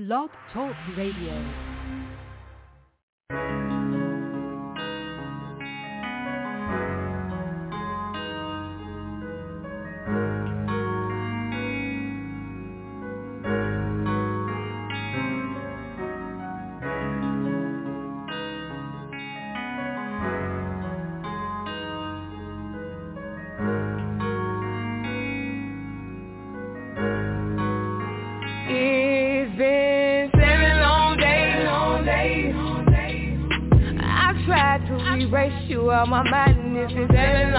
Blog Talk Radio. Out my mind. It's been seven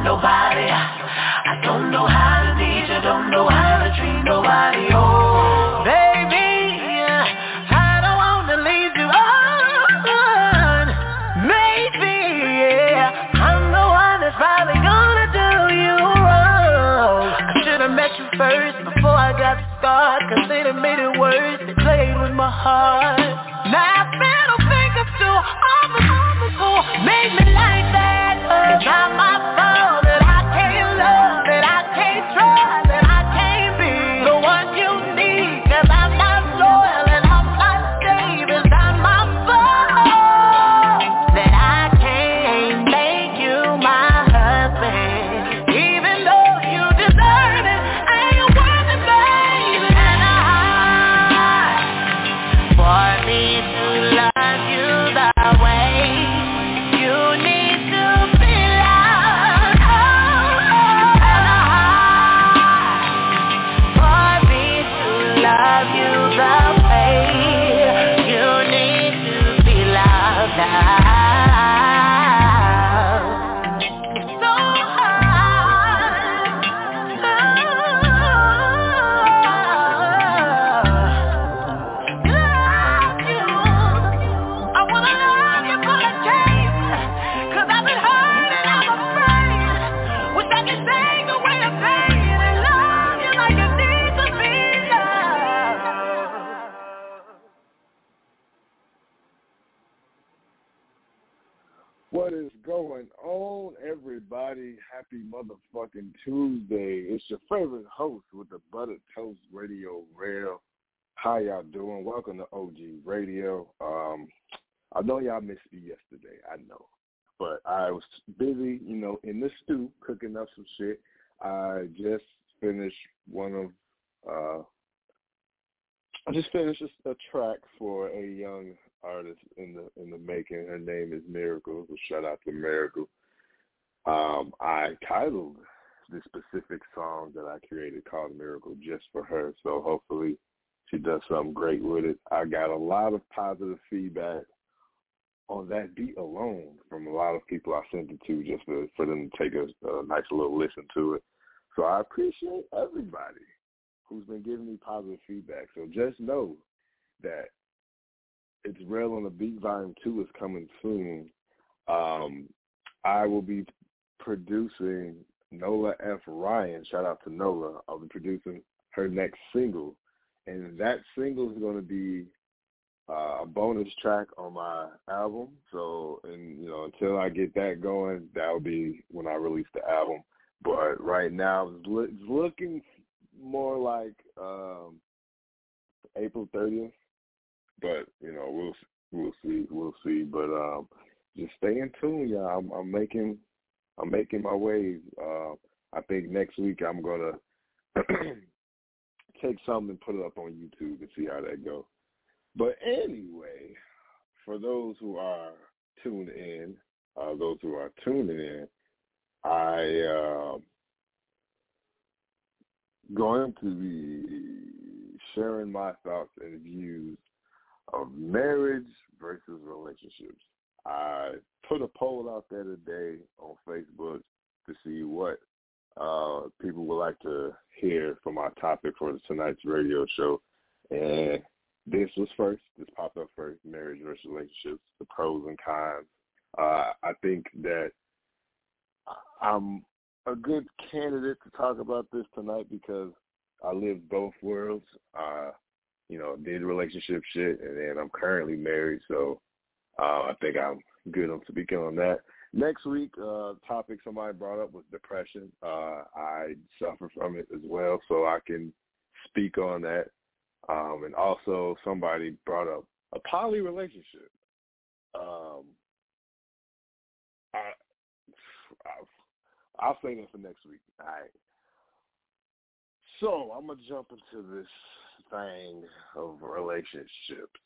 nobody. I don't know how to need you, don't know how to treat nobody. Oh, baby, I don't wanna leave you alone. Maybe yeah, I'm the one that's probably gonna do you wrong. I should've met you first before I got scarred. Cause they made it worse. They played with my heart. Radio Rail. How y'all doing? Welcome to OG Radio. Um, I know y'all missed me yesterday. I know. But I was busy, you know, in the stew cooking up some shit. I just finished one of uh I just finished a, a track for a young artist in the in the making. Her name is Miracle. So shout out to Miracle. Um, I titled this specific song that I created called Miracle just for her. So hopefully she does something great with it. I got a lot of positive feedback on that beat alone from a lot of people I sent it to just to, for them to take a, a nice little listen to it. So I appreciate everybody who's been giving me positive feedback. So just know that it's Rell on the Beat Volume 2 is coming soon. Um, I will be producing Nola F. Ryan. Shout out to Nola. I'll be producing her next single. And that single is going to be uh, a bonus track on my album. So, and you know, until I get that going, that'll be when I release the album. But right now, it's, looking more like um, April 30th but you know we'll we'll see we'll see. But um, just stay in tune, y'all. I'm, I'm making I'm making my way. Uh, I think next week I'm gonna take something and put it up on YouTube and see how that goes. But anyway, for those who are tuned in, uh, those who are tuning in, I uh, going to be sharing my thoughts and views of marriage versus relationships. I put a poll out there today on Facebook to see what uh, people would like to hear from our topic for tonight's radio show. And this was first. This popped up first, marriage versus relationships, the pros and cons. Uh, I think that I'm a good candidate to talk about this tonight because I live both worlds. Uh, you know, did relationship shit, and then I'm currently married, so uh, I think I'm good on speaking on that. Next week, uh, topic somebody brought up was depression. Uh, I suffer from it as well, so I can speak on that. Um, and also, somebody brought up a poly relationship. Um, I, I, I'll say that for next week. All right. So I'm gonna jump into this thing of relationships.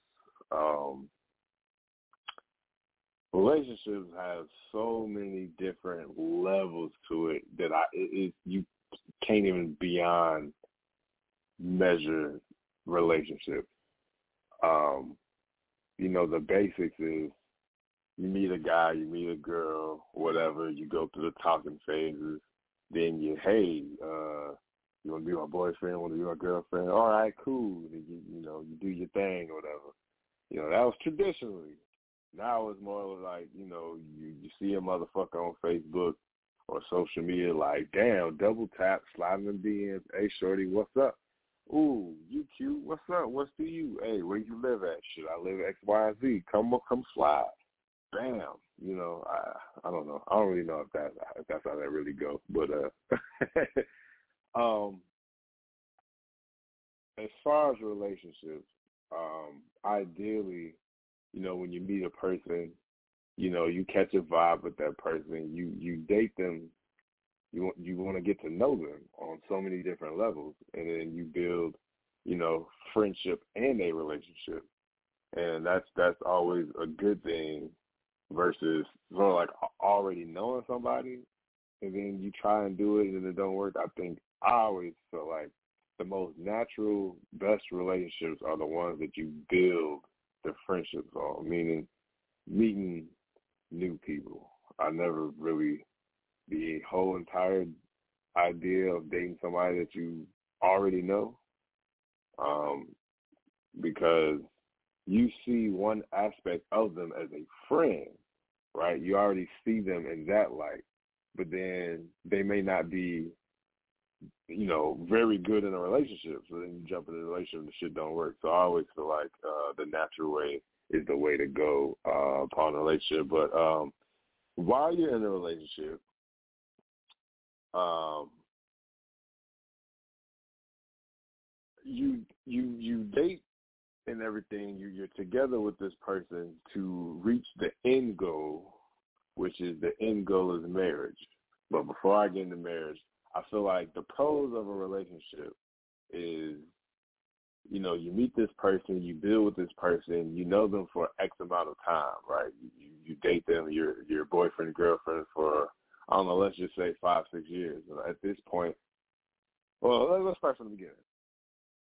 Um, relationships have so many different levels to it that I it, it, you can't even beyond measure relationships. Um, you know, the basics is you meet a guy, you meet a girl, whatever, you go through the talking phases, then you, hey, uh, you want to be my boyfriend? Want to be my girlfriend? All right, cool. You, you know, you do your thing or whatever. You know, that was traditionally. Now it's more like you know, you you see a motherfucker on Facebook or social media, like, damn, double tap, sliding in DMs. Hey, shorty, what's up? Ooh, you cute. What's up? What's to you? Hey, where you live at? Should I live X, Y, Z? Come up, come slide. Bam. You know, I I don't know. I don't really know if that if that's how that really goes, but uh Um, as far as relationships, um, ideally, you know, when you meet a person, you know, you catch a vibe with that person. You you date them. You want you want to get to know them on so many different levels, and then you build, you know, friendship and a relationship, and that's that's always a good thing versus sort of like already knowing somebody and then you try and do it and it don't work. I think I always feel like the most natural, best relationships are the ones that you build friendships on, meaning meeting new people. I never really the whole entire idea of dating somebody that you already know, um, because you see one aspect of them as a friend, right? You already see them in that light, but then they may not be you know, very good in a relationship. So then you jump in a relationship and shit don't work. So I always feel like uh the natural way is the way to go uh upon a relationship. But um while you're in a relationship, um, you you you date and everything. You you're together with this person to reach the end goal, which is the end goal is marriage. But before I get into marriage, I feel like the pros of a relationship is you know, you meet this person, you build with this person, you know them for X amount of time, right? You, you, date them, your your boyfriend, girlfriend for I don't know, let's just say five, six years. At this point, well, let's start from the beginning.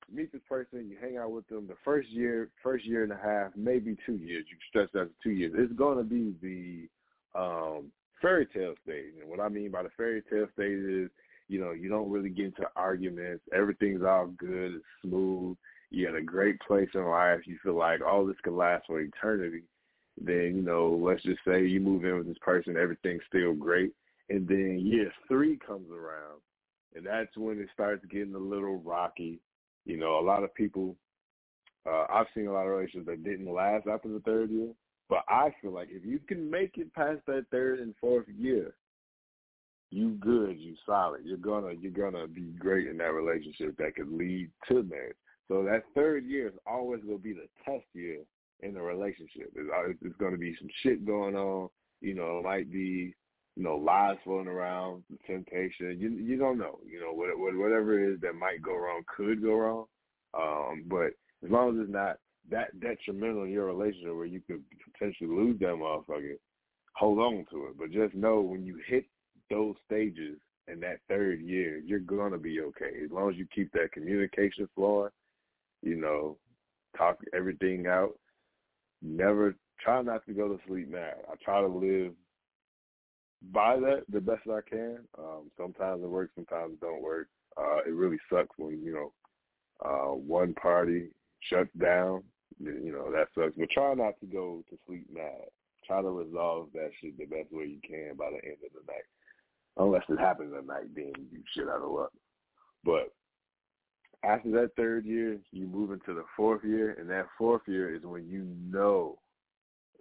You meet this person, you hang out with them. The first year, first year and a half, maybe two years. You stretch that to two years. It's going to be the um, fairy tale stage, and what I mean by the fairy tale stage is you know, you don't really get into arguments. Everything's all good, it's smooth. You're in a great place in life. You feel like all this could last for eternity. Then, you know, let's just say you move in with this person, everything's still great. And then year three comes around, and that's when it starts getting a little rocky. You know, a lot of people, uh, I've seen a lot of relationships that didn't last after the third year. But I feel like if you can make it past that third and fourth year, you good, you solid. You're gonna you're gonna be great in that relationship that could lead to marriage. So that third year is always gonna be the test year in the relationship. It's, it's gonna be some shit going on. You know, it might be you know lies floating around, temptation. You you don't know. You know what, what whatever it is that might go wrong could go wrong. Um, but as long as it's not that detrimental in your relationship where you could potentially lose that motherfucker, hold on to it. But just know when you hit those stages in that third year, you're gonna be okay as long as you keep that communication flowing. You know, talk everything out. Never try not to go to sleep mad. I try to live by that the best I can. Um, sometimes it works, sometimes it don't work. Uh, it really sucks when you know uh, one party shuts down. You know that sucks. But try not to go to sleep mad. Try to resolve that shit the best way you can by the end of the night unless it happens at night, then you shit out of luck. But after that third year, you move into the fourth year, and that fourth year is when you know,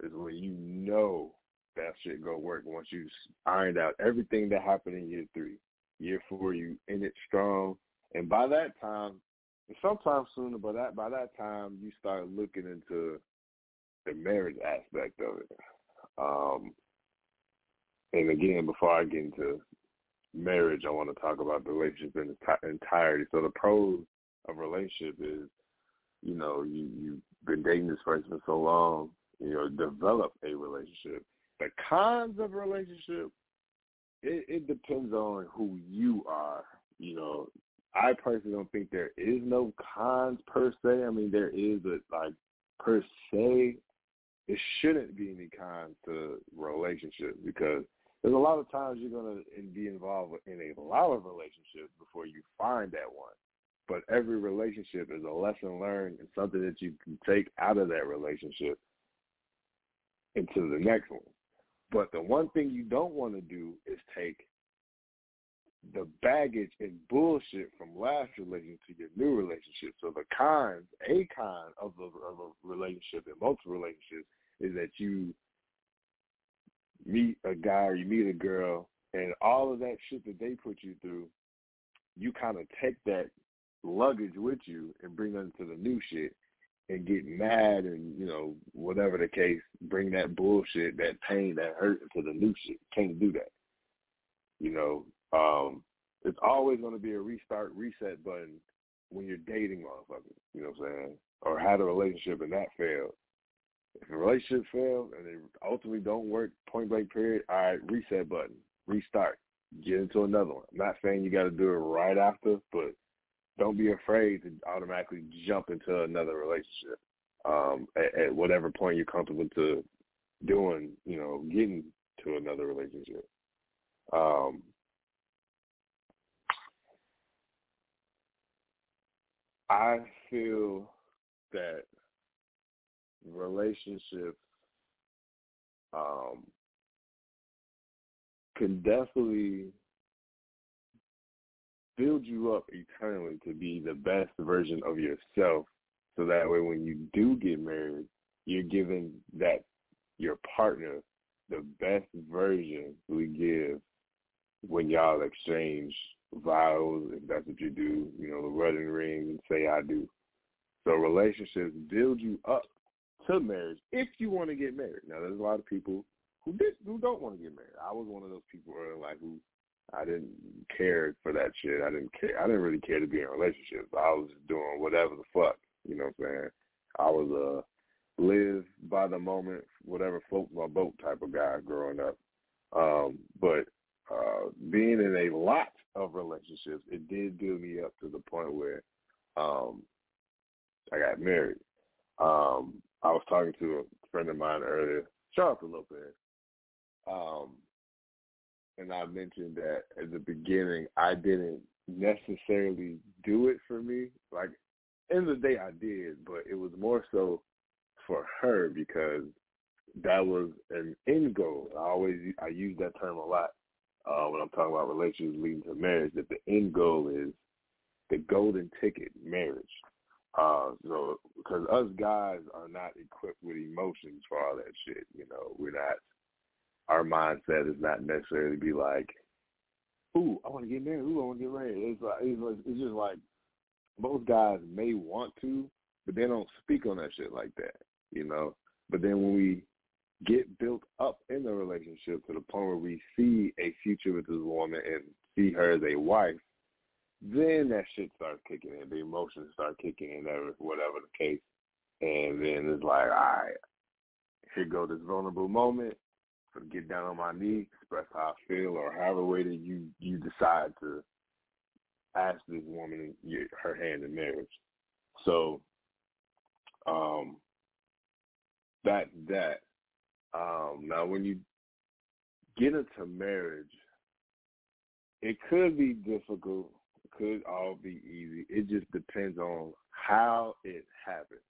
is when you know that shit gonna work once you ironed out everything that happened in year three. Year four, you in it strong, and by that time, sometimes sooner, but that by that time you start looking into the marriage aspect of it. Um, and again, before I get into marriage, I want to talk about the relationship in its entirety. So the pros of relationship is, you know, you you've been dating this person for so long, you know, develop a relationship. The cons of a relationship, it, it depends on who you are. You know, I personally don't think there is no cons per se. I mean, there is, but like per se, it shouldn't be any cons to relationships because there's a lot of times you're going to be involved in a lot of relationships before you find that one. But every relationship is a lesson learned and something that you can take out of that relationship into the next one. But the one thing you don't want to do is take the baggage and bullshit from last relationship to your new relationship. So the cons, a con of a, of relationship and multiple relationships is that you meet a guy or you meet a girl and all of that shit that they put you through, you kind of take that luggage with you and bring them to the new shit and get mad and, you know, whatever the case, bring that bullshit, that pain, that hurt into the new shit. Can't do that. You know, um, it's always going to be a restart, reset button when you're dating motherfuckers, you know what I'm saying? Or had a relationship and that failed. If a relationship fails and they ultimately don't work, point blank period, all right, reset button, restart, get into another one. I'm not saying you got to do it right after, but don't be afraid to automatically jump into another relationship um, at, at whatever point you're comfortable to doing, you know, getting to another relationship. Um, I feel that relationships um, can definitely build you up eternally to be the best version of yourself. So that way, when you do get married, you're giving that your partner the best version we give when y'all exchange vows, if that's what you do, you know, the wedding ring and say I do. So relationships build you up to marriage if you want to get married. Now there's a lot of people who did who don't want to get married. I was one of those people early in life who I didn't care for that shit. I didn't care I didn't really care to be in relationships. I was doing whatever the fuck. You know what I'm saying? I was a live by the moment, whatever floats my boat type of guy growing up. Um, but uh, being in a lot of relationships, it did do me up to the point where um, I got married. Um, I was talking to a friend of mine earlier, Charles Lopez, um, and I mentioned that at the beginning I didn't necessarily do it for me. Like, of the day, I did, but it was more so for her because that was an end goal. I always I use that term a lot uh, when I'm talking about relationships leading to marriage. That the end goal is the golden ticket, marriage. Uh, so because us guys are not equipped with emotions for all that shit. You know, we're not. Our mindset is not necessarily be like, "Ooh, I want to get married. Ooh, I want to get married." It's like it's, it's just like most guys may want to, but they don't speak on that shit like that you know. But then when we get built up in the relationship to the point where we see a future with this woman and see her as a wife, then that shit starts kicking in. The emotions start kicking in, whatever the case. And then it's like, all right, here go this vulnerable moment. So get down on my knee, express how I feel, or however way that you you decide to ask this woman her hand in marriage. So, um, that that. Um, now, when you get into marriage, it could be difficult. Could all be easy. It just depends on how it happens.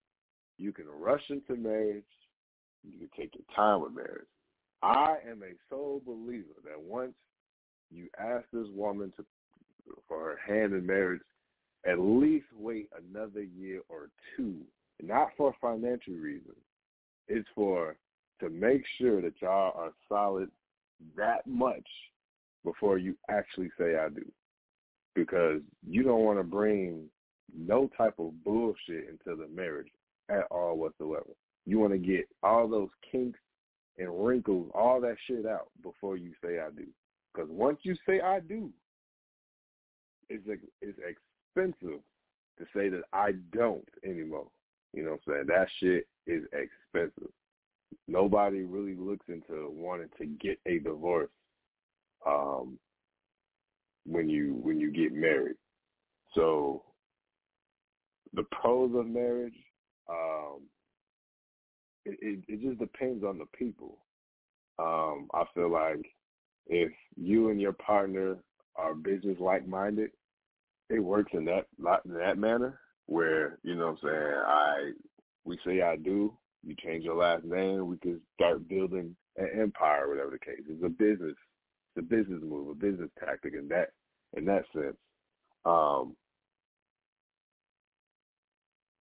You can rush into marriage. You can take your time with marriage. I am a sole believer that once you ask this woman to for her hand in marriage, at least wait another year or two, not for financial reasons, it's for to make sure that y'all are solid that much before you actually say I do. Because you don't want to bring no type of bullshit into the marriage at all whatsoever. You want to get all those kinks and wrinkles, all that shit out before you say I do. Because once you say I do, it's it's expensive to say that I don't anymore. You know what I'm saying? That shit is expensive. Nobody really looks into wanting to get a divorce um, when you when you get married. So the pros of marriage, um, it, it, it just depends on the people. Um, I feel like if you and your partner are business like minded, it works in that lot in that manner where you know what I'm saying I we say I do, you change your last name, we can start building an empire, whatever the case. It's a business, it's a business move, a business tactic in that in that sense. Um,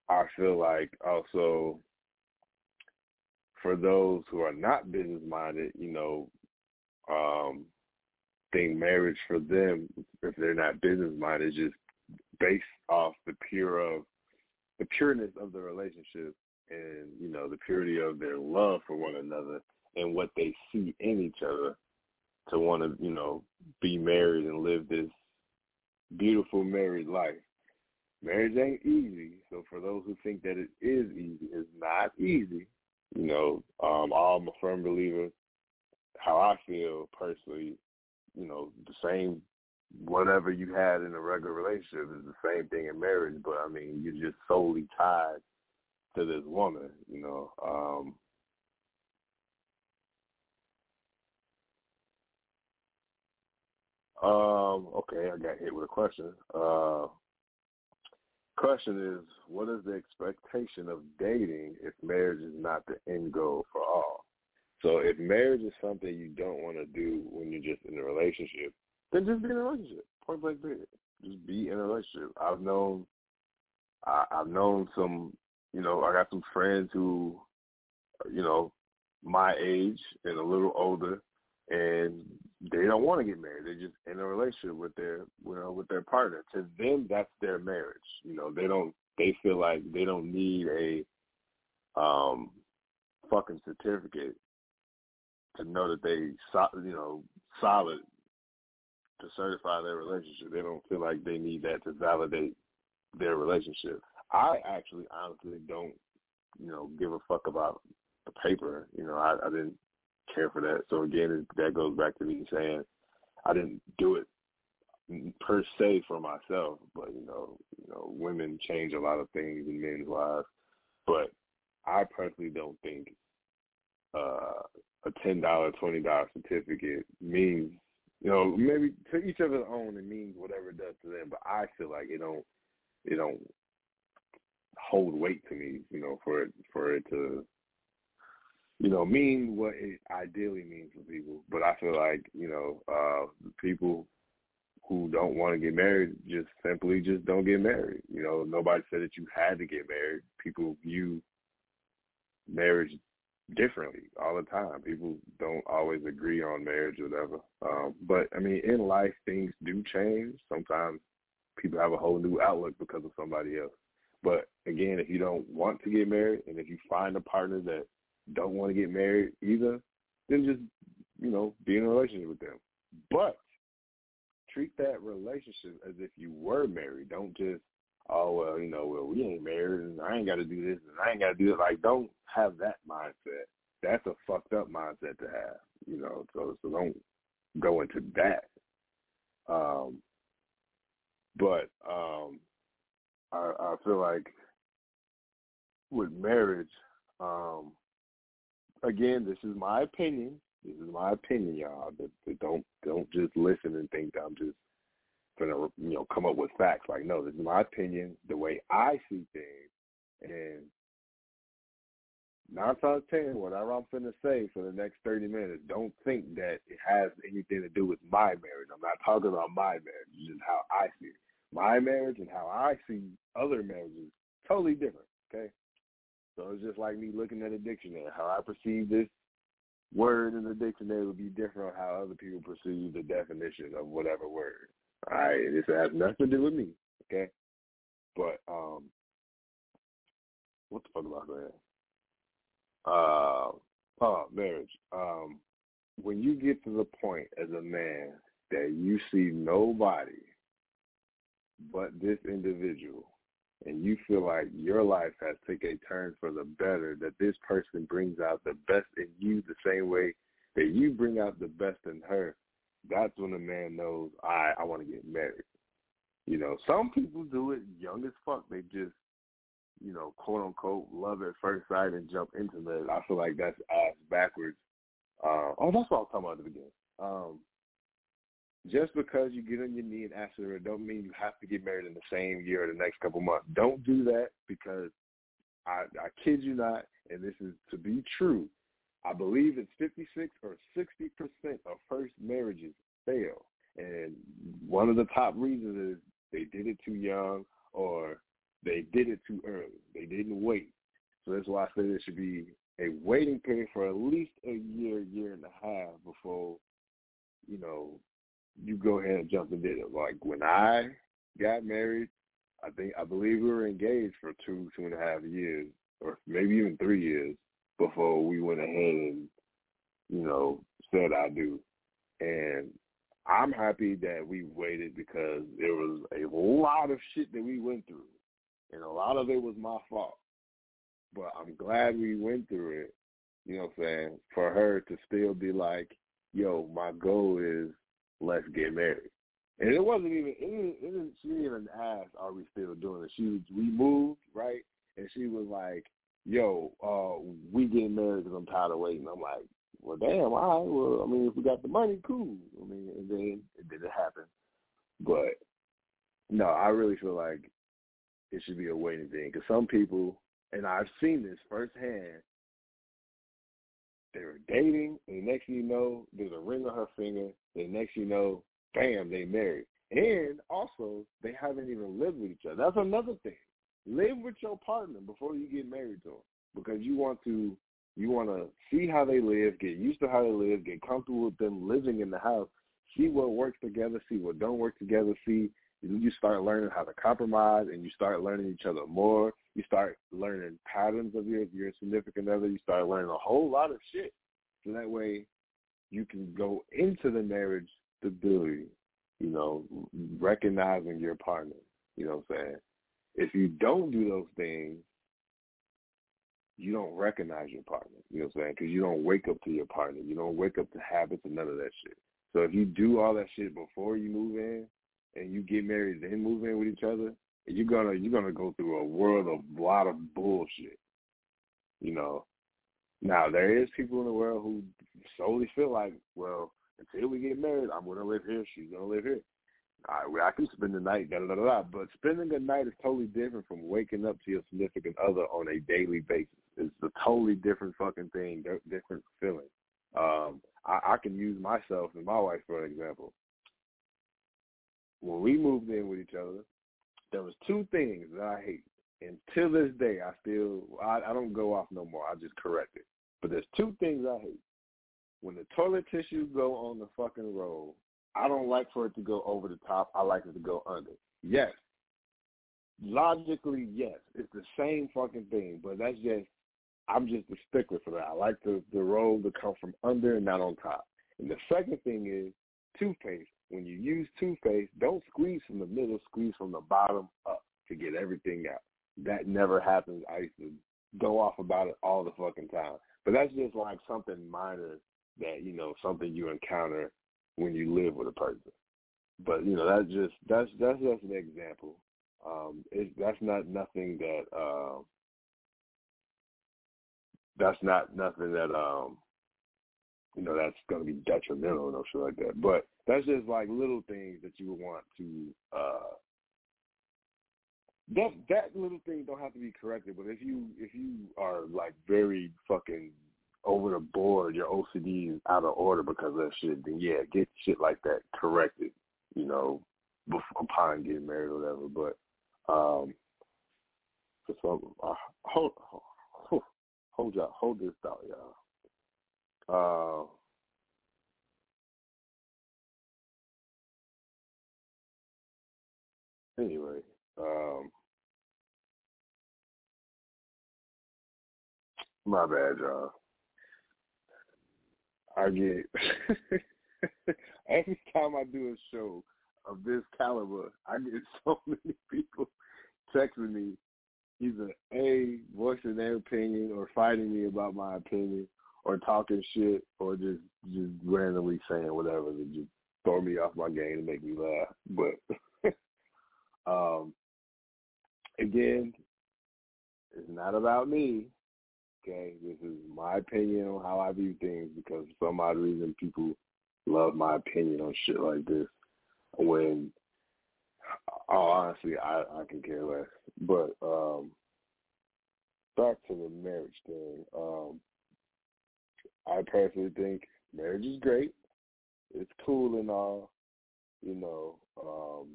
I feel like also for those who are not business minded, you know, um, think marriage for them, if they're not business minded, is just based off the pure of the pureness of the relationship and you know the purity of their love for one another and what they see in each other to want to you know be married and live this beautiful married life. Marriage ain't easy, so for those who think that it is easy, it's not easy. You know, um, I'm a firm believer. How I feel personally, you know, the same whatever you had in a regular relationship is the same thing in marriage, but I mean, you're just solely tied to this woman, you know. Um Um, okay, I got hit with a question. Uh question is what is the expectation of dating if marriage is not the end goal for all? So if marriage is something you don't want to do when you're just in a relationship, then just be in a relationship. Point blank period. Just be in a relationship. I've known I, I've known some you know, I got some friends who you know, my age and a little older, and they don't want to get married. They're just in a relationship with their you know with their partner. To them, that's their marriage. You know, they don't. They feel like they don't need a um fucking certificate to know that they you know solid to certify their relationship. They don't feel like they need that to validate their relationship. I actually honestly don't, you know, give a fuck about the paper. You know, I, I didn't care for that. So again, that goes back to me saying I didn't do it per se for myself, but you know, you know, women change a lot of things in men's lives. But I personally don't think uh, a ten dollar, twenty dollar certificate means you know, maybe to each of their own it means whatever it does to them, but I feel like it don't it don't hold weight to me, you know, for it for it to you know, mean what it ideally means for people. But I feel like, you know, uh people who don't want to get married just simply just don't get married. You know, nobody said that you had to get married. People view marriage differently all the time. People don't always agree on marriage or whatever. Um, but I mean, in life, things do change. Sometimes people have a whole new outlook because of somebody else. But again, if you don't want to get married, and if you find a partner that don't want to get married either, then just you know be in a relationship with them. But treat that relationship as if you were married. Don't just oh well, you know, well we ain't married and I ain't got to do this and I ain't got to do it. Like, don't have that mindset. That's a fucked up mindset to have, you know. So so don't go into that. Um, but um, I, I feel like with marriage, um, again, this is my opinion. This is my opinion, y'all. But, but don't don't just listen and think that I'm just gonna you know come up with facts. Like, no, this is my opinion, the way I see things, and nine times ten, whatever I'm finna say for the next thirty minutes, don't think that it has anything to do with my marriage. I'm not talking about my marriage. It's just how I see it. My marriage and how I see other marriages totally different. Okay, so it's just like me looking at a dictionary. How I perceive this word in the dictionary would be different on how other people perceive the definition of whatever word. All right, this has nothing to do with me, okay? But um, what the fuck about that? Uh, oh, marriage. Um, when you get to the point as a man that you see nobody but this individual, and you feel like your life has taken a turn for the better, that this person brings out the best in you the same way that you bring out the best in her, that's when a man knows I I want to get married. You know, some people do it young as fuck. They just, you know, quote unquote, love at first sight and jump into it. I feel like that's ass backwards. Uh, oh, that's what I was talking about at the beginning. Um, just because you get on your knee and ask for it, don't mean you have to get married in the same year or the next couple months. Don't do that because I, I kid you not, and this is to be true. I believe it's 56 or 60 percent of first marriages fail, and one of the top reasons is they did it too young or they did it too early. They didn't wait. So that's why I say there should be a waiting period for at least a year, year and a half before, you know, you go ahead and jump and did it. Like when I got married, I think I believe we were engaged for two, two and a half years, or maybe even three years before we went ahead and, you know, said I do. And I'm happy that we waited because there was a lot of shit that we went through. And a lot of it was my fault. But I'm glad we went through it, you know what I'm saying, for her to still be like, yo, my goal is let's get married. And it wasn't even, it didn't, it didn't, she didn't even ask, are we still doing it? She we moved, right? And she was like, yo, uh, we getting married because I'm tired of waiting. I'm like, well, damn, all right. Well, I mean, if we got the money, cool. I mean, and then it didn't happen. But no, I really feel like it should be a waiting thing because some people, and I've seen this firsthand, they were dating, and the next thing you know, there's a ring on her finger. The next thing you know, bam, they married. And also, they haven't even lived with each other. That's another thing. Live with your partner before you get married to them because you want to You want to see how they live, get used to how they live, get comfortable with them living in the house, see what works together, see what don't work together, see you start learning how to compromise and you start learning each other more. You start learning patterns of your your significant other. You start learning a whole lot of shit. So that way you can go into the marriage stability, you know, recognizing your partner. You know what I'm saying? If you don't do those things, you don't recognize your partner. You know what I'm saying? Because you don't wake up to your partner. You don't wake up to habits and none of that shit. So if you do all that shit before you move in, and you get married then move in with each other, you're gonna you're gonna go through a world of a lot of bullshit. You know. Now there is people in the world who solely feel like, well, until we get married, I'm gonna live here, she's gonna live here. I, I can spend the night, da da da da. But spending a night is totally different from waking up to your significant other on a daily basis. It's a totally different fucking thing, different feeling. Um, I, I can use myself and my wife for an example when we moved in with each other, there was two things that I hate. And to this day, I still, I, I don't go off no more. I just correct it. But there's two things I hate. When the toilet tissue go on the fucking roll, I don't like for it to go over the top. I like it to go under. Yes. Logically, yes. It's the same fucking thing, but that's just, I'm just a stickler for that. I like the, the roll to come from under and not on top. And the second thing is toothpaste when you use toothpaste, don't squeeze from the middle, squeeze from the bottom up to get everything out. That never happens. I used to go off about it all the fucking time. But that's just like something minor that, you know, something you encounter when you live with a person. But, you know, that's just that's that's just an example. Um it that's not nothing that um that's not nothing that um you know, that's going to be detrimental or shit like that. But that's just like little things that you would want to. uh That that little thing don't have to be corrected, but if you if you are like very fucking over the board, your OCD is out of order because of that shit, then yeah, get shit like that corrected. You know, before, upon getting married or whatever. But um, so uh, hold hold hold y'all hold this thought, y'all. Uh, anyway, um, my bad, y'all. I get every time I do a show of this caliber, I get so many people texting me either a voicing their opinion or fighting me about my opinion or talking shit or just just randomly saying whatever to just throw me off my game and make me laugh. But um again, it's not about me. Okay, this is my opinion on how I view things because for some odd reason people love my opinion on shit like this. When, oh, honestly, I I can care less. But um, back to the marriage thing. Um, I personally think marriage is great. It's cool and all. You know, um,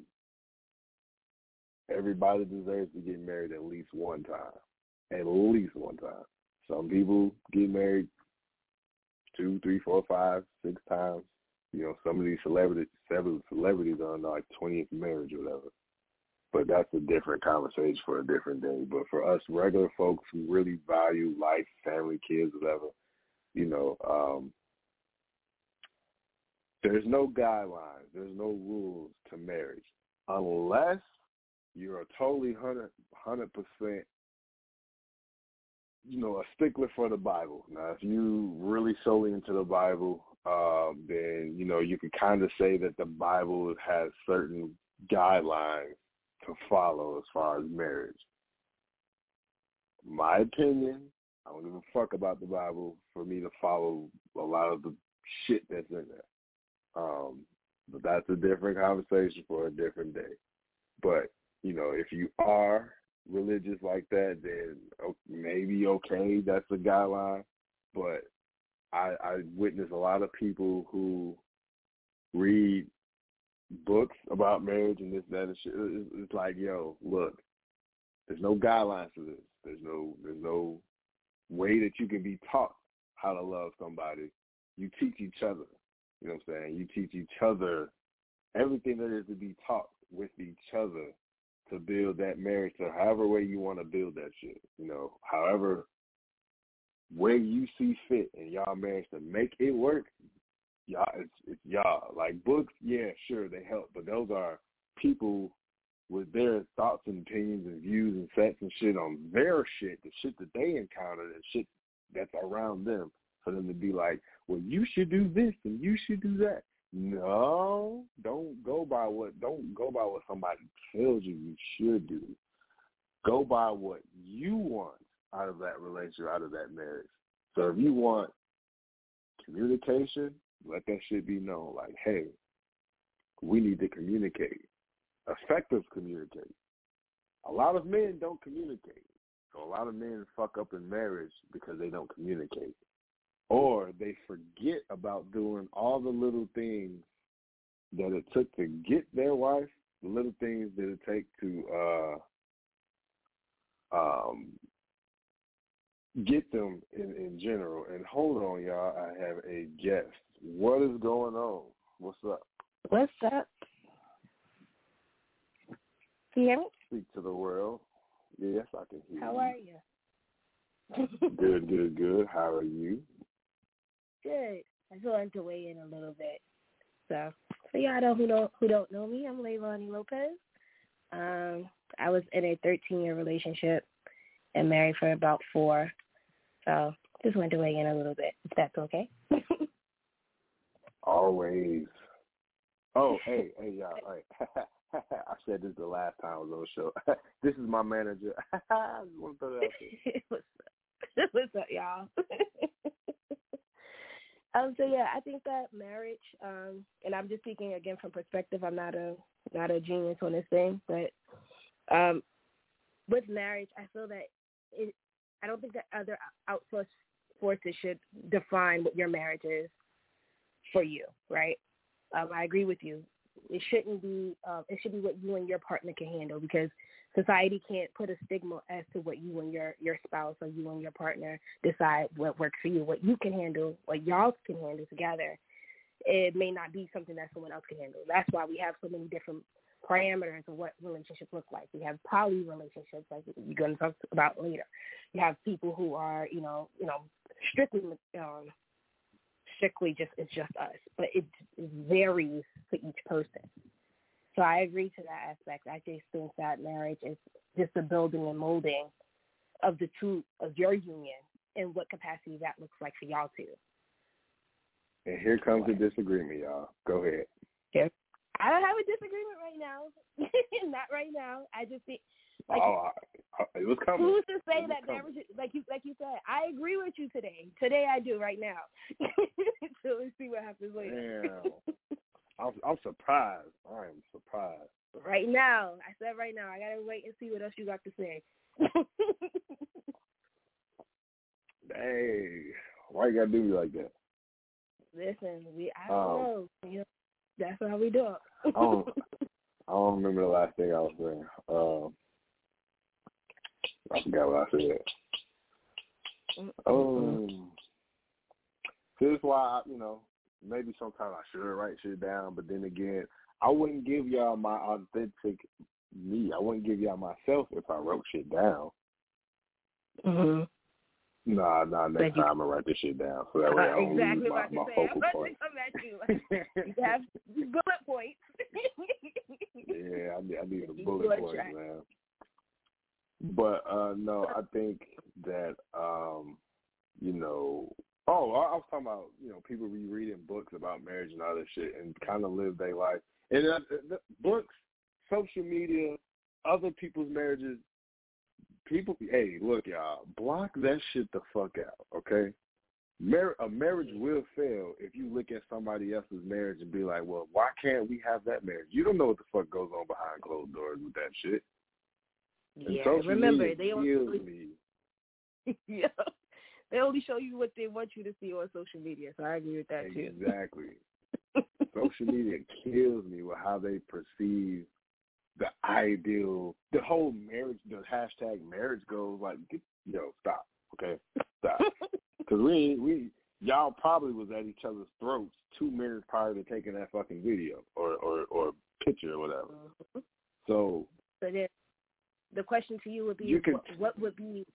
everybody deserves to get married at least one time. At least one time. Some people get married two, three, four, five, six times. You know, some of these celebrities, several celebrities are on like 20th marriage or whatever. But that's a different conversation for a different day. But for us regular folks who really value life, family, kids, whatever, you know, um, there's no guidelines, there's no rules to marriage unless you're a totally hundred hundred percent you know, a stickler for the Bible. Now, if you really solely into the Bible, um, then you know you can kind of say that the Bible has certain guidelines to follow as far as marriage. My opinion, I don't give a fuck about the Bible for me to follow a lot of the shit that's in there. Um, but that's a different conversation for a different day. But, you know, if you are religious like that, then maybe okay, that's a guideline. But I, I witness a lot of people who read books about marriage and this, that, and shit. It's like, yo, look, there's no guidelines for this. There's no, there's no way that you can be taught how to love somebody, you teach each other. You know what I'm saying? You teach each other everything there is to be taught with each other to build that marriage to however way you want to build that shit. You know, however way you see fit in y'all marriage to make it work, y'all it's, it's y'all. Like books, yeah, sure they help, but those are people with their thoughts and opinions and views and facts and shit on their shit, the shit that they encountered and shit that's around them, for them to be like, well, you should do this and you should do that. No, don't go by what don't go by what somebody tells you you should do. Go by what you want out of that relationship, out of that marriage. So if you want communication, let that shit be known. Like, hey, we need to communicate. Effective communicate. A lot of men don't communicate. So a lot of men fuck up in marriage because they don't communicate or they forget about doing all the little things that it took to get their wife, the little things that it take to uh um get them in, in general. And hold on, y'all, I have a guest. What is going on? What's up? What's up? Can you hear me? Speak to the world. Yes, I can hear How you. How are you? Good, good, good. How are you? Good. I just wanted to weigh in a little bit. So, for y'all who don't who don't know me, I'm Leilani Lopez. Um, I was in a 13 year relationship and married for about four. So, just wanted to weigh in a little bit, if that's okay. Always. Oh, hey, hey, y'all. Hey. I said this the last time I was on the show. this is my manager. I just want to throw that out there. What's up? What's up, y'all? um, so yeah, I think that marriage, um, and I'm just speaking again from perspective. I'm not a not a genius on this thing, but um, with marriage, I feel that it. I don't think that other outsourced forces should define what your marriage is for you, right? Um, I agree with you. It shouldn't be. Um, it should be what you and your partner can handle because society can't put a stigma as to what you and your your spouse or you and your partner decide what works for you, what you can handle, what y'all can handle together. It may not be something that someone else can handle. That's why we have so many different parameters of what relationships look like. We have poly relationships, like you're going to talk about later. You have people who are, you know, you know, strictly um, strictly just it's just us, but it varies for each person. So I agree to that aspect. I just think that marriage is just the building and molding of the two of your union and what capacity that looks like for y'all two. And here comes the disagreement, y'all. Go ahead. I don't have a disagreement right now. Not right now. I just think like oh, I, I, it was coming. who's to say that coming. marriage like you like you said, I agree with you today. Today I do right now. so let's see what happens later. Damn. I'm, I'm surprised. I am surprised. right now. I said right now. I gotta wait and see what else you got to say. Dang. Why you gotta do me like that? Listen, we I don't Um, know. You know. That's how we do it. I don't, I don't remember the last thing I was saying. Um, I forgot what I said. Um, so that's why I, you know maybe sometimes I should write shit down, but then again, I wouldn't give y'all my authentic me. I wouldn't give y'all myself if I wrote shit down. hmm Nah, nah. Next time I'm gonna write this shit down so that way I don't exactly lose what my, my say. focal I'm point. come at you. You have bullet points. yeah, I need, I need the You bullet track. man. But uh no, I think that um, you know, oh, I, I was talking about you know people be reading books about marriage and all that shit and kind of live their life. And uh, the books, social media, other people's marriages. People, hey, look, y'all, block that shit the fuck out, okay? Mar- a marriage will fail if you look at somebody else's marriage and be like, well, why can't we have that marriage? You don't know what the fuck goes on behind closed doors with that shit. And yeah, social remember media they kills only me. yeah, they only show you what they want you to see on social media. So I agree with that too. Exactly. social media kills me with how they perceive the ideal, the whole marriage, the hashtag marriage goes Like, get, yo, stop, okay? Stop, because we we y'all probably was at each other's throats two minutes prior to taking that fucking video or or or picture or whatever. Mm-hmm. So So then, the question to you would be, You could- what, what would be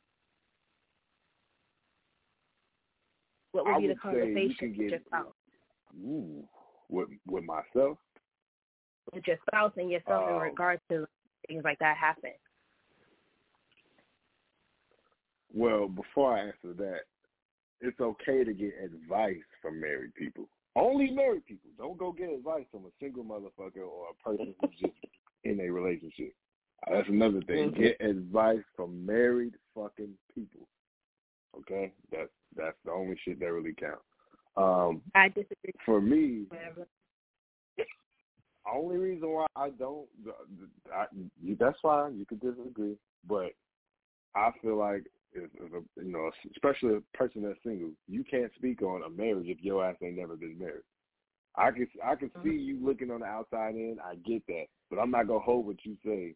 what would I be the would say you conversation can with your spouse, ooh, with with myself. with your spouse and yourself in Um, regards to things like that happen? Well, before I answer that, it's okay to get advice from married people. Only married people. Don't go get advice from a single motherfucker or a person who's just in a relationship. Uh, That's another thing. Mhm. Get advice from married fucking people. Okay? That's that's the only shit that really counts. Um, I disagree. for me, Whatever. only reason why I don't, I, that's fine. You could disagree, but I feel like if, if a, you know, especially a person that's single, you can't speak on a marriage if your ass ain't never been married. I can I could see you looking on the outside in. I get that, but I'm not gonna hold what you say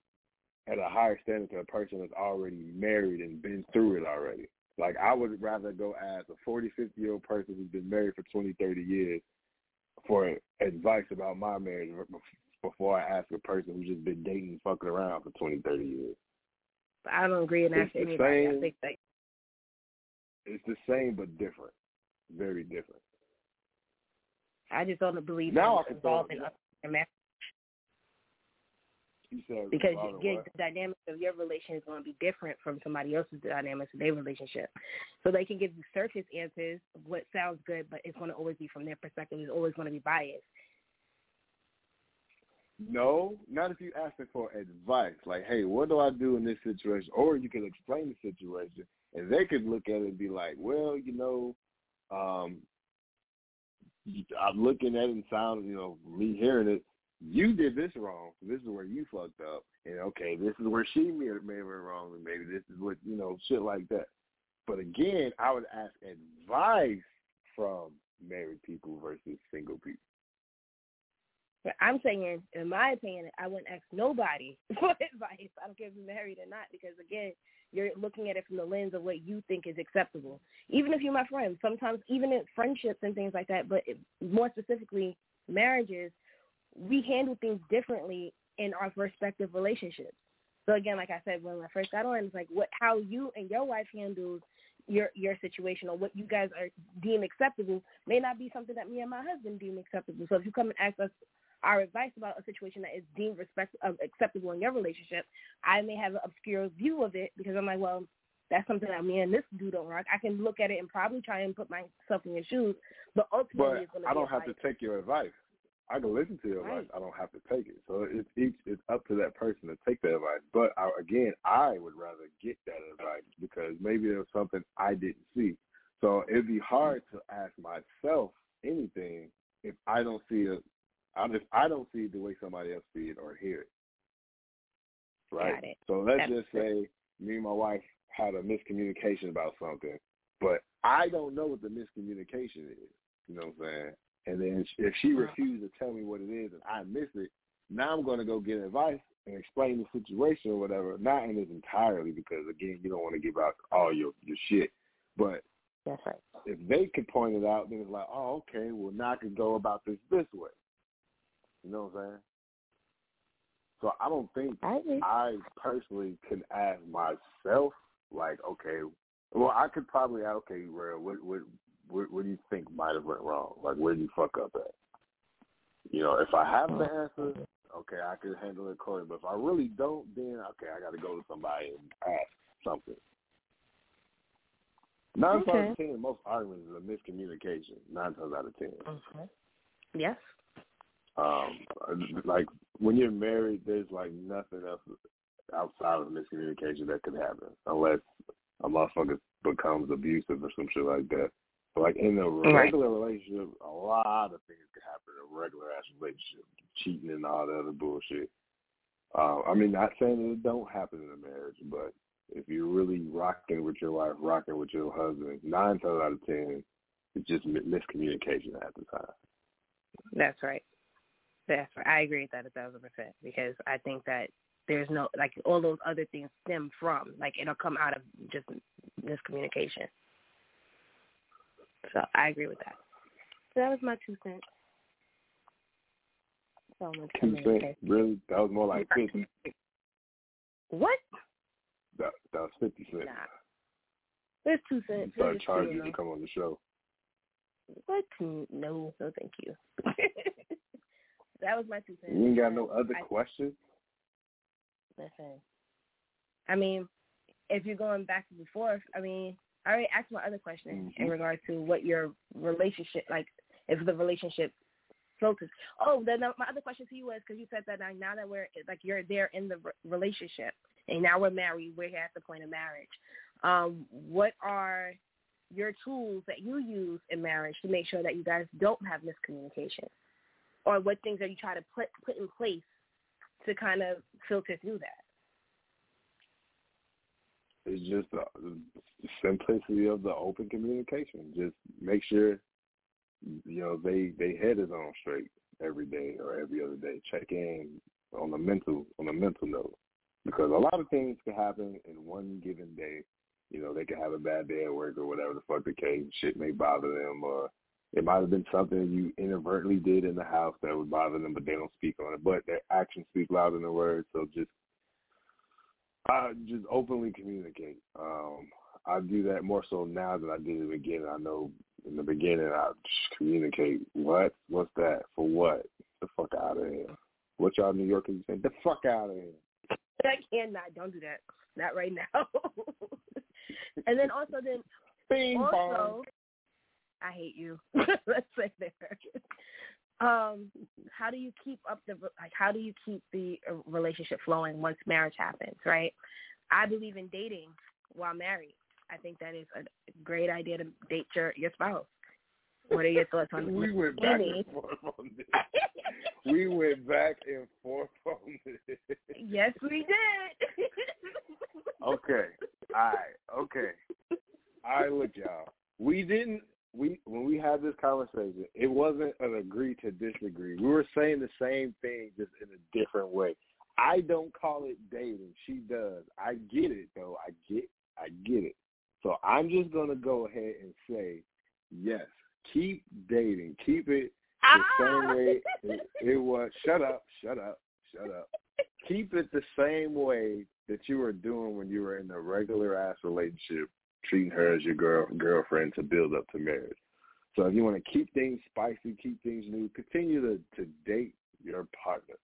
at a higher standard to a person that's already married and been through it already. Like I would rather go ask a 40, 50 year old person who's been married for 20, 30 years for advice about my marriage before I ask a person who's just been dating fucking around for 20, 30 years. But I don't agree in for the anybody. I think that It's the same but different, very different. I just don't believe Now I can involving other in marriage You said because what? the dynamics of your relation is going to be different from somebody else's dynamics of their relationship. So they can give you surface answers of what sounds good, but it's going to always be from their perspective. It's always going to be biased. No, not if you asking for advice. Like, hey, what do I do in this situation? Or you can explain the situation, and they could look at it and be like, well, you know, um, I'm looking at it and sound, you know, me hearing it. You did this wrong. This is where you fucked up, and okay, this is where she it, made it wrong, and maybe this is what you know, shit like that. But again, I would ask advice from married people versus single people. But I'm saying, in my opinion, I wouldn't ask nobody for advice. I don't care if you're married or not, because again, you're looking at it from the lens of what you think is acceptable. Even if you're my friend, sometimes even in friendships and things like that, but it, more specifically marriages, we handle things differently in our respective relationships. So again, like I said, when I first got on, it's like what how you and your wife handles your your situation or what you guys are deem acceptable may not be something that me and my husband deem acceptable. So if you come and ask us our advice about a situation that is deemed respect, uh, acceptable in your relationship, I may have an obscure view of it because I'm like, well, that's something that me and this dude don't rock. I can look at it and probably try and put myself in your shoes, but ultimately But it's going to I don't have to take your advice. I can listen to your Right. advice. I don't have to take it. So it's each it's up to that person to take that advice. But I, again, I would rather get that advice because maybe there's something I didn't see. So it'd be mm-hmm. hard to ask myself anything if I don't see it. I If I don't see it the way somebody else see it or hear it. Right. Got it. So let's That's just say me and my wife had a miscommunication about something, but I don't know what the miscommunication is. You know what I'm saying? And then if she Uh-huh. refuses to tell me what it is and I miss it, now I'm going to go get advice and explain the situation or whatever. Not in its entirely because again, you don't want to give out all your your shit. But That's right. if they could point it out, then it's like, oh, okay, well now I can go about this this way. You know what I'm saying? So I don't think I. I personally can ask myself, like, okay, well, I could probably okay, Rell, what, what, what, what do you think might have went wrong? Like, where did you fuck up at? You know, if I have the answer, okay, I could handle it accordingly. But if I really don't, then okay, I got to go to somebody and ask something. Nine times out of ten, most arguments is a miscommunication. Nine times out of 10 Mhm. Yes. um like when you're married there's like nothing else outside of miscommunication that could happen unless a motherfucker becomes abusive or some shit like that like in a Right. regular relationship a lot of things can happen in a regular ass relationship cheating and all that other bullshit uh, i mean not saying that it don't happen in a marriage but if you're really rocking with your wife rocking with your husband nine times out of ten it's just mi- miscommunication at the time That's right. That's right. I agree with that a thousand percent because I think that there's no like all those other things stem from like it'll come out of just miscommunication. So I agree with that. So that was my two cents. So I'm Two cents? Really? That was more like fifty. What? That, that was fifty cents. Nah. It's two cents. start charging two, to come on the show. What? No, no, thank you. that was my two cents. You ain't got no um, other I- questions? Listen, I mean, if you're going back to before, I mean, I already asked my other question in Mhm. regard to what your relationship, like, if the relationship focus. Oh, then my other question to you was because you said that like, now that we're like you're there in the re- relationship and now we're married, we're at the point of marriage. Um, what are your tools that you use in marriage to make sure that you guys don't have miscommunication, or what things are you try to put put in place to kind of filter through that? It's just the, simplicity of the open communication. Just make sure you know they they head is on straight every day or every other day. Check in on the mental on the mental note because a lot of things can happen in one given day. You know, they can have a bad day at work or whatever the fuck the case. Shit may bother them, or it might have been something you inadvertently did in the house that would bother them, but they don't speak on it. But their actions speak louder than words. So just uh, just openly communicate. Um, I do that more so now than I did in the beginning. I know in the beginning I just communicate. What? What's that? For what? The fuck out of here. What y'all New Yorkers saying? The fuck out of here. I cannot. Don't do that. Not right now. and then also then Bing bong. also I hate you. Let's say there. Um, how do you keep up the like? How do you keep the uh, relationship flowing once marriage happens? Right. I believe in dating while married. I think that is a great idea to date your your spouse. What are your thoughts on We went back Amy? and forth on this. We went back and forth on this. yes, we did. Okay. All right. Okay. All right. Look, y'all. We didn't. We when we had this conversation, it wasn't an agree to disagree. We were saying the same thing, just in a different way. I don't call it dating. She does. I get it though. I get. I get it. So I'm just gonna go ahead and say, yes. Keep dating. Keep it the same Ah! way it, it was. Shut up. Shut up. Shut up. Keep it the same way that you were doing when you were in a regular ass relationship, treating her as your girl girlfriend to build up to marriage. So if you want to keep things spicy, keep things new, continue to to date your partner.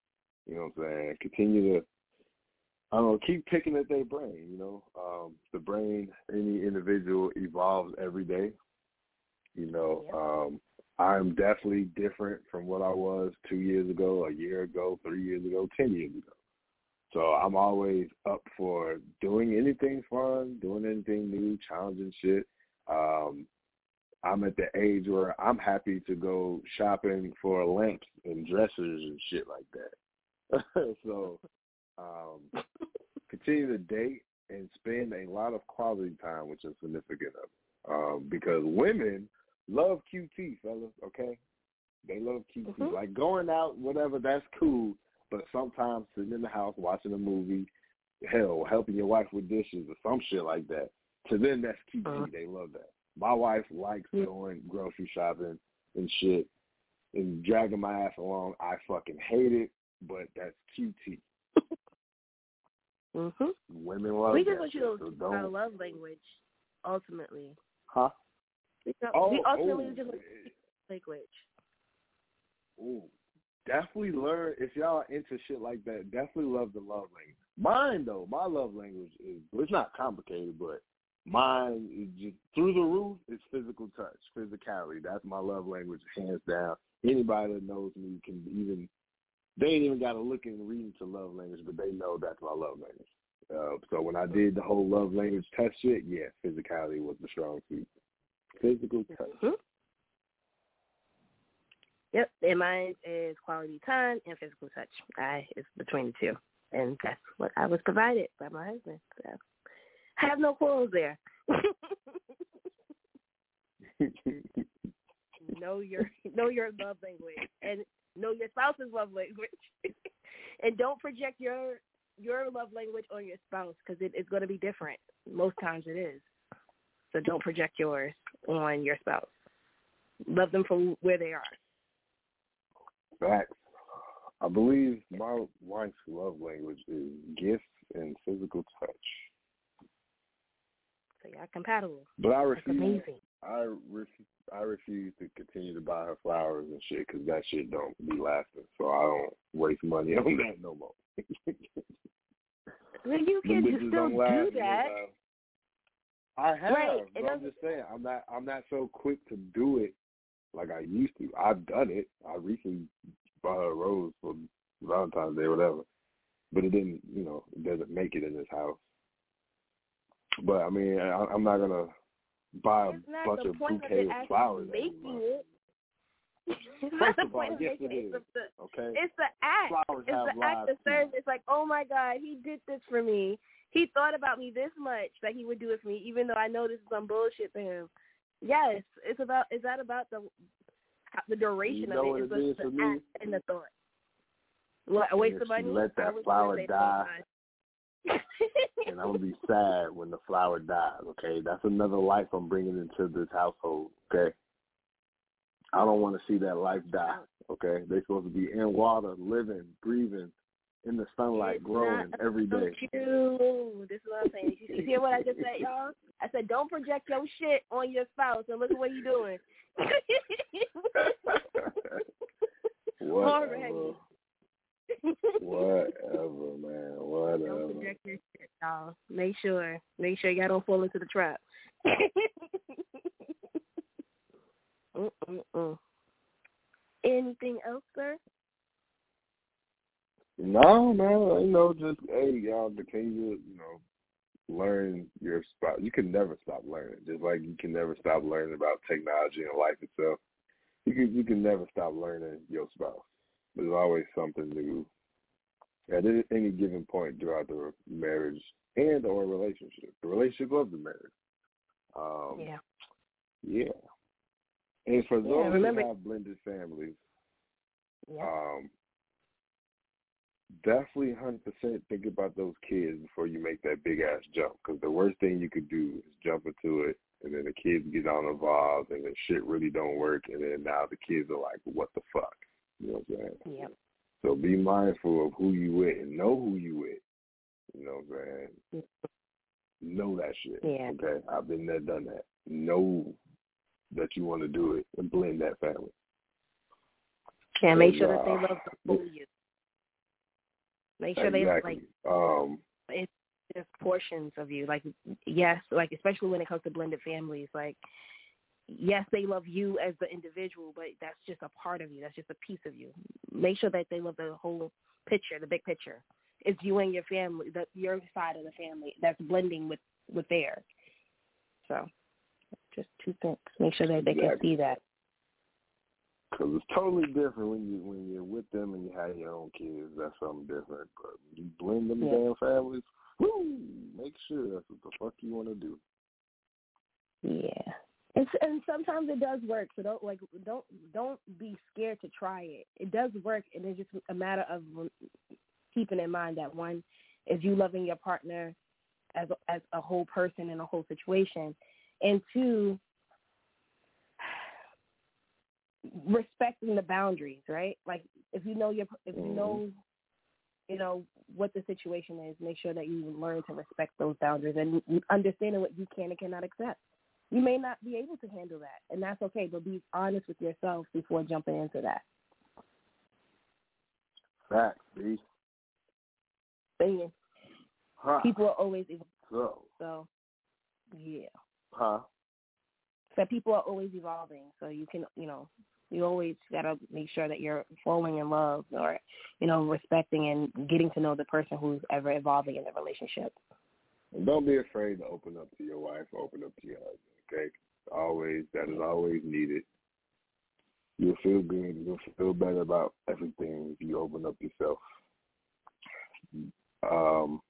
You know what I'm saying? Continue to I don't know, keep picking at their brain, you know. Um the brain, any individual evolves every day. You know, um I'm definitely different from what I was two years ago, a year ago, three years ago, ten years ago. So I'm always up for doing anything fun, doing anything new, challenging shit. Um, I'm at the age where I'm happy to go shopping for lamps and dressers and shit like that. so um, continue to date and spend a lot of quality time with your significant other. Um, because women love QT, fellas, okay? They love QT. Mhm. Like going out, whatever, that's cool. But sometimes sitting in the house watching a movie, hell, helping your wife with dishes or some shit like that. To them, that's QT. Uh-huh. They love that. My wife likes Yeah. going grocery shopping and shit and dragging my ass along. I fucking hate it, but that's QT. mhm. Women love We just want you to so our love language. Ultimately, huh? we, don't- Oh, we ultimately oh, just want language. Ooh, definitely learn if y'all into shit like that. Definitely love the love language. Mine though, my love language is well, it's not complicated, but mine is just through the roof. It's physical touch, physicality. That's my love language, hands down. Anybody that knows me can even they ain't even got to look and read into love language, but they know that's my love language. Uh, so when I did the whole love language test shit, yeah, physicality was the strong suit. Physical touch. Mhm. Yep, and mine is quality time and physical touch. I is between the two, and that's what I was provided by my husband. So have no quarrels there. know your know your love language and know your spouse's love language, and don't project your your love language on your spouse because it, it's going to be different. Most times it is. So don't project yours on your spouse. love them for where they are. Facts. I believe my wife's love language is gifts and physical touch. So y'all compatible. But I That's refuse. amazing. I ref, I refuse to continue to buy her flowers and shit because that shit don't be lasting. So I don't waste money on that no more. Well, you can still do that. I have, Right, I'm just saying, I'm not, I'm not so quick to do it like I used to. I've done it. I recently bought her a rose for Valentine's Day, or whatever, but it didn't, you know, it doesn't make it in this house. But I mean, I, I'm not gonna buy a bunch of point of of flowers making it. it's not the all, of yes, making it. It's the, Okay, it's the act. flowers It's the act of service. It's like, oh my God, he did this for me. He thought about me this much that he would do it for me, even though I know this is some bullshit for him. Yes, it's about. Is that about the the duration You know of it? Is it the, is for me? act and the thought. What a waste if of money. let that flower die. And I'm gonna be sad when the flower dies. Okay, that's another life I'm bringing into this household. Okay, I don't want to see that life die. Okay, they're supposed to be in water, living, breathing, in the sunlight, It's growing every day. cute. This is what I'm saying. You, you hear what I just said, y'all? I said, don't project your shit on your spouse and look at what you're doing. Already. Whatever, man. Whatever. Don't project your shit, y'all. Make sure. Make sure y'all don't fall into the trap. Mm-mm-mm. Anything else, sir? No, man. You know, just hey, y'all continue. You know, learn your spot. You can never stop learning. Just like you can never stop learning about technology and life itself. You can you can never stop learning your spouse. There's always something new at any- given point throughout the marriage and or relationship. The relationship of the marriage. Um, Yeah. Yeah. And for Yeah, those remember- who have blended families, Yeah. um, definitely 100% think about those kids before you make that big ass jump. Because the worst thing you could do is jump into it, and then the kids get on the involved, and then shit really don't work, and then now the kids are like, "What the fuck?" You know what I'm saying? Yeah. So be mindful of who you with and know who you with. You know what I'm saying? Know that shit. Yeah. Okay, I've been there, done that. Know that you want to do it and blend that family. Yeah, make sure that they love the full you. Make sure they like um, it's just portions of you. Like yes, like especially when it comes to blended families, like yes, they love you as the individual, but that's just a part of you. That's just a piece of you. Make sure that they love the whole picture, the big picture. It's you and your family, the your side of the family that's blending with with theirs. So, just two things. Make sure that they can see that. Cause it's totally different when you when you're with them and you have your own kids. That's something different. But you blend them Yeah. damn families, woo, make sure that's what the fuck you want to do. Yeah. And and sometimes it does work. So don't like don't don't be scared to try it. It does work, and it's just a matter of keeping in mind that one is you loving your partner as as a whole person in a whole situation, and two respecting the boundaries. Right? Like if you know your if you know mm. you know what the situation is, make sure that you learn to respect those boundaries and understanding what you can and cannot accept you may not be able to handle that, and that's okay. But be honest with yourself before jumping into that. Facts, B. Saying Huh. people are always evolving, So, so yeah. huh? So people are always evolving, so you can you know you always gotta make sure that you're falling in love or you know respecting and getting to know the person who's ever evolving in the relationship. And don't be afraid to open up to your wife, open up to your husband. Okay, always that is always needed. You'll feel good. You'll feel better about everything if you open up yourself. Um.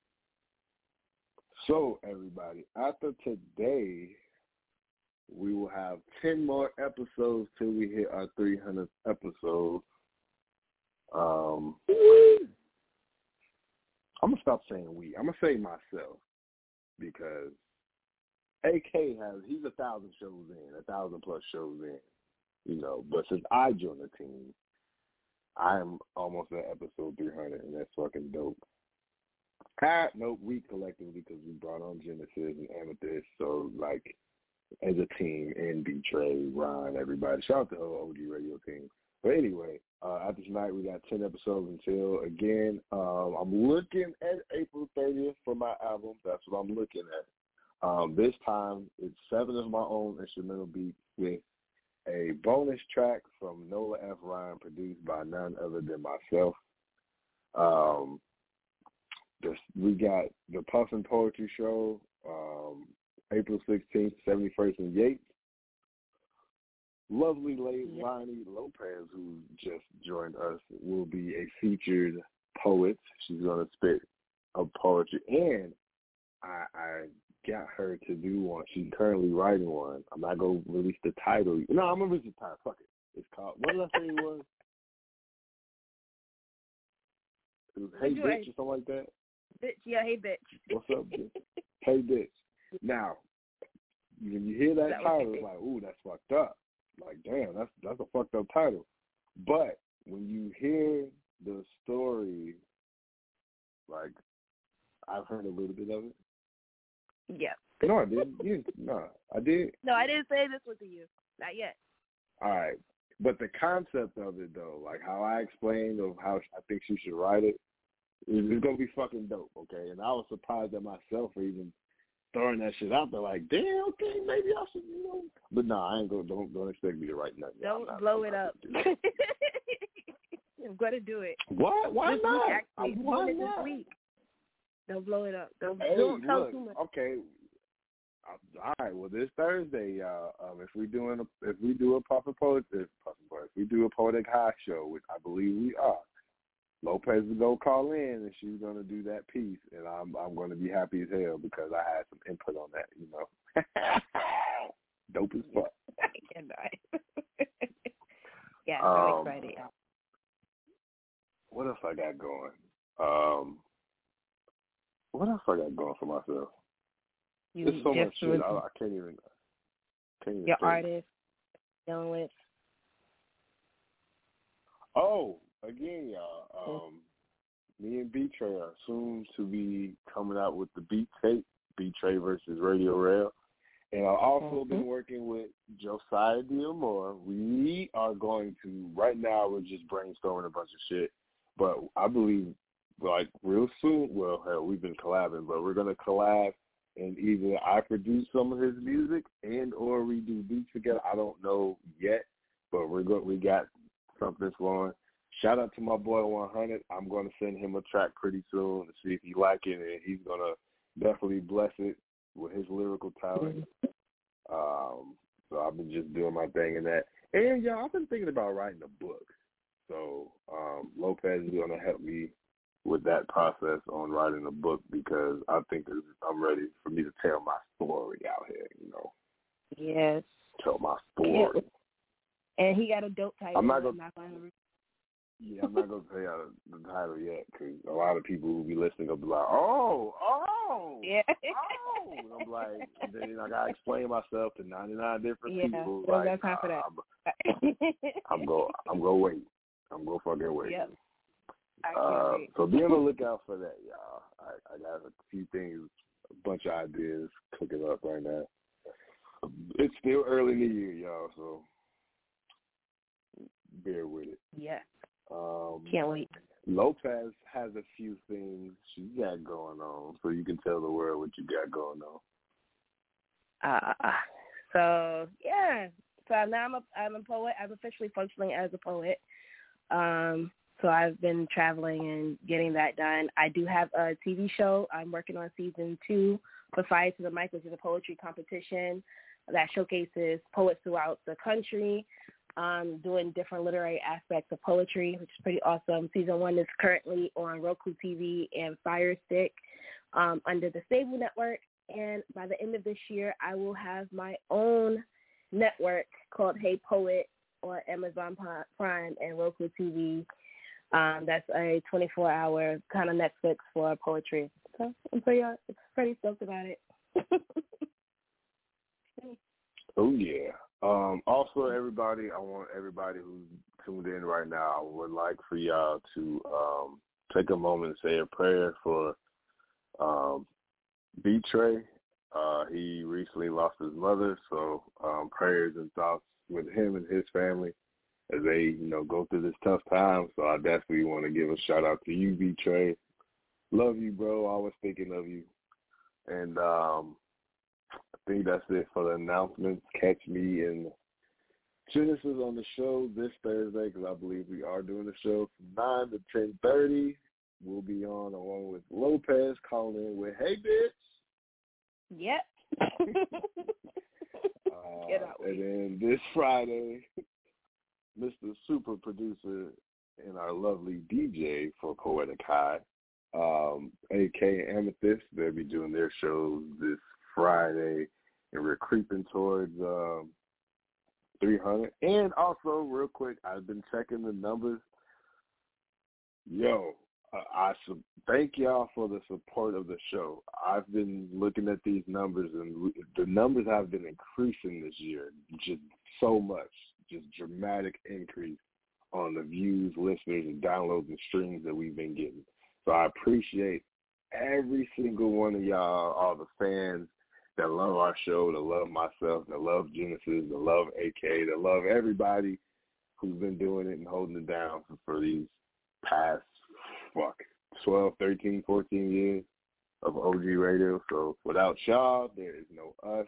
So everybody, after today, we will have ten more episodes till we hit our 300th episode. Um. I'm gonna stop saying we. I'm gonna say myself because AK has he's a thousand shows in, a thousand plus shows in. you know. But since I joined the team, I'm almost at episode 300, and that's fucking dope. Ah, nope, we collectively because we brought on Genesis and Amethyst, so like as a team, and Trey, Ron, everybody. Shout out to the whole OG radio team. But anyway, uh, after tonight, we got 10 episodes until, again, um, I'm looking at April 30th for my album. That's what I'm looking at. Um, this time, it's seven of my own instrumental beats with a bonus track from Nola F. Ryan, produced by none other than myself. Um, this, we got the Puffin Poetry Show, um, April 16th, 71st and Yates lovely lady Yeah. Lonnie Lopez, who just joined us, will be a featured poet. She's going to spit a poetry, and I, I got her to do one. She's currently writing one. I'm not to release the title. No, I'm to release the title. Fuck it. It's called, what did I say it was? Was Hey Bitch or something like that. Bitch, yeah, hey bitch. What's up, bitch? hey, bitch. Now, when you hear that, That title, it's like, ooh, that's fucked up. Like, damn, that's that's a fucked up title. But when you hear the story, like, I've heard a little bit of it. Yeah. No, I didn't. You, no, I did. No, I didn't say this was to you. Not yet. All right. But the concept of it, though, like how I explained of how I think she should write it, is it's gonna be fucking dope. Okay, and I was surprised at myself for even throwing that shit out there. Like, damn, okay, maybe I should, you know. But no, I ain't gonna. Don't don't expect me to write nothing. Don't not- blow it up. gonna do that. I'm gonna do it. What? Why this not? week, actually. Why not? this week. Don't blow it up. Don't, Hey, don't tell look, too much. okay. Uh, All right. Well, this Thursday, y'all. Um, if we doing a, if we do a Poet, if, Puffin Poet, if we do a Poetic High show, which I believe we are, Lopez is gonna call in and she's gonna do that piece, and I'm I'm gonna be happy as hell because I had some input on that. You know, dope as fuck. And I- yeah, I'm Um, excited. What else I got going? Um, what else I got going for myself? You There's so much shit I, I can't even. Can't even your think. artist dealing with. Oh, again, y'all. Um, me and B Trey are soon to be coming out with the beat tape, B Trey versus RadioRell. And I've also been working with Josiah Diamore. We are going to right now we're just brainstorming a bunch of shit. But I believe like real soon well hell, we've been collabing, but we're gonna collab and either I produce some of his music and or we do beats together. I don't know yet. But we're go we got something flowing. Shout out to my boy 100. I'm going to send him a track pretty soon to see if he like it, and he's going to definitely bless it with his lyrical talent. Um, so I've been just doing my thing in that. And y'all, I've been thinking about writing a book. So um, Lopez is going to help me with that process on writing a book because I think I'm ready for me to tell my story out here. You know, Yes. tell my story. And he got a dope title. I'm not gonna- not gonna Yeah, I'm not gonna tell y'all the title yet because a lot of people will be listening will be like, "Oh, oh, Yeah. oh," and I'm like, then I gotta explain myself to 99 different Yeah, people. don't like, got time for that. I'm, I'm go, I'm gonna wait. I'm gonna fucking wait. Yep. Uh, so be on the lookout for that, y'all. I, I got a few things, a bunch of ideas cooking up right now. It's still early in the year, y'all, so bear with it. Yeah. Um, Can't wait. Lopez has a few things she got going on, so you can tell the world what you got going on. Uh, so yeah. So now I'm a I'm a poet. I'm officially functioning as a poet. Um, so I've been traveling and getting that done. I do have a TV show. I'm working on season two for Fire to the Mic, which is a poetry competition that showcases poets throughout the country, um, doing different literary aspects of poetry, which is pretty awesome. Season one is currently on Roku TV and Fire Stick um, under the Stable Network. And by the end of this year, I will have my own network called Hey Poet on Amazon Prime and Roku TV. Um, that's a 24-hour kind of Netflix for poetry. So I'm pretty, pretty stoked about it. Oh yeah. Um, also, everybody, I want everybody who's tuned in right now, I would like for y'all to um, take a moment and say a prayer for um, B-Trey. Uh, he recently lost his mother, so um, prayers and thoughts with him and his family as they, you know, go through this tough time. So I definitely want to give a shout out to you, B-Trey. Love you, bro. Always thinking of you. And um, I think that's it for the announcements. Catch me in Genesis on the show this Thursday because I believe we are doing the show from 9 to 10.30. We'll be on along with Lopez calling in with, hey, bitch. Yep. uh, Get out. and then this Friday, Mr. Super Producer and our lovely DJ for Poetic High, um, AK Amethyst, they'll be doing their shows this Friday, and we're creeping towards um, 300. And also, real quick, I've been checking the numbers. Yo, I thank y'all for the support of the show. I've been looking at these numbers, and the numbers have been increasing this year, just so much, just dramatic increase on the views, listeners, and downloads and streams that we've been getting. So I appreciate every single one of y'all, all the fans that love our show, that love myself, that love Genesis, that love AK, that love everybody who's been doing it and holding it down for, for these past, fuck, 12, 13, 14 years of OG radio. So without y'all, there is no us.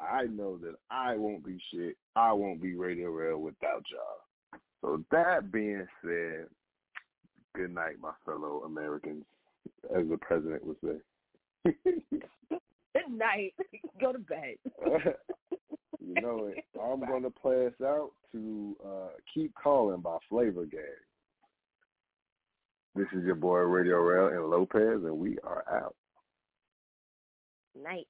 I know that I won't be shit. I won't be RadioRell without y'all. So that being said, good night, my fellow Americans, as the president would say. Good night. Go to bed. you know it. I'm going to play us out to uh, Keep Calling by Flavor Gang. This is your boy RadioRell and Lopez, and we are out. Night.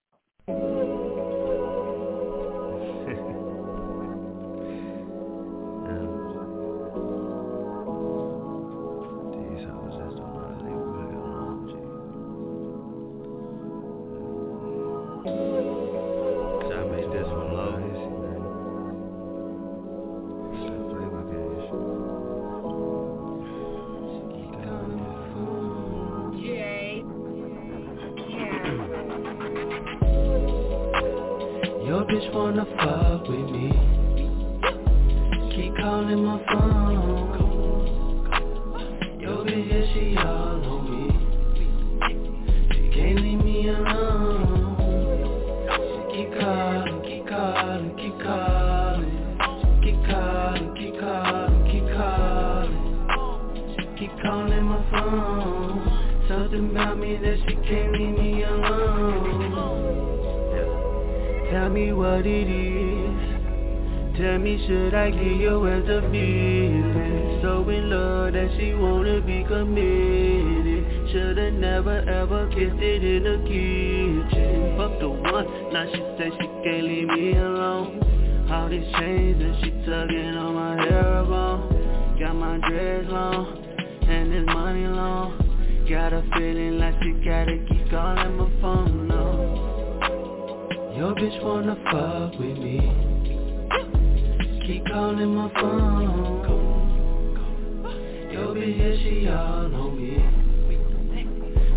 Now she say she can't leave me alone All these chains and she tugging on my hair bone Got my dreads long, and this money long Got a feeling like she gotta keep calling my phone, no Your bitch wanna fuck with me Keep calling my phone. Yo, bitch, yeah, she all on me.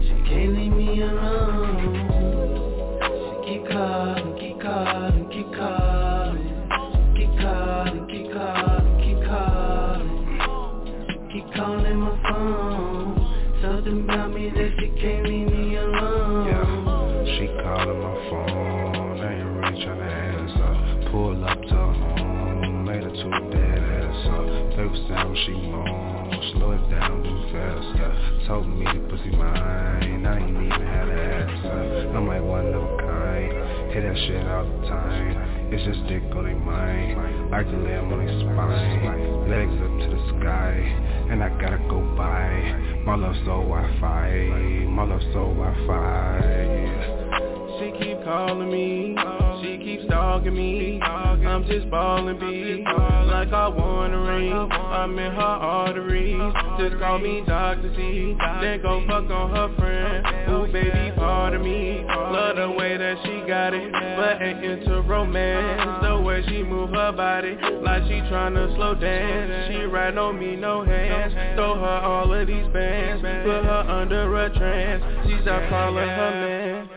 She can't leave me alone. Calling, keep calling, keep calling. Keep calling, keep calling, keep calling. Keep calling my phone. Something me that she can't leave me alone. Yeah, she calling my phone, ain't really tryna answer. Pull up to home, made her too dead ass up. Paper sound she moan, slow it down, do faster. Told me pussy mine, I ain't even had to answer. I'm like one of a hit that shit all the time. It's just dick on their mind, I can lay 'em on their spine. Legs up to the sky, and I gotta go by. My love so Wi-Fi, my love so Wi-Fi. She keep calling me, she keeps stalking me. I'm just ballin' B, like I want a ring. I'm in her arteries, just call me Dr. C. Then go fuck on her friend. Ooh, baby, part of me. Love the way that she got it, but ain't into romance. The way She move her body like she tryna slow dance She ride on me, no hands Throw her all of these bands Put her under a trance She's start calling her man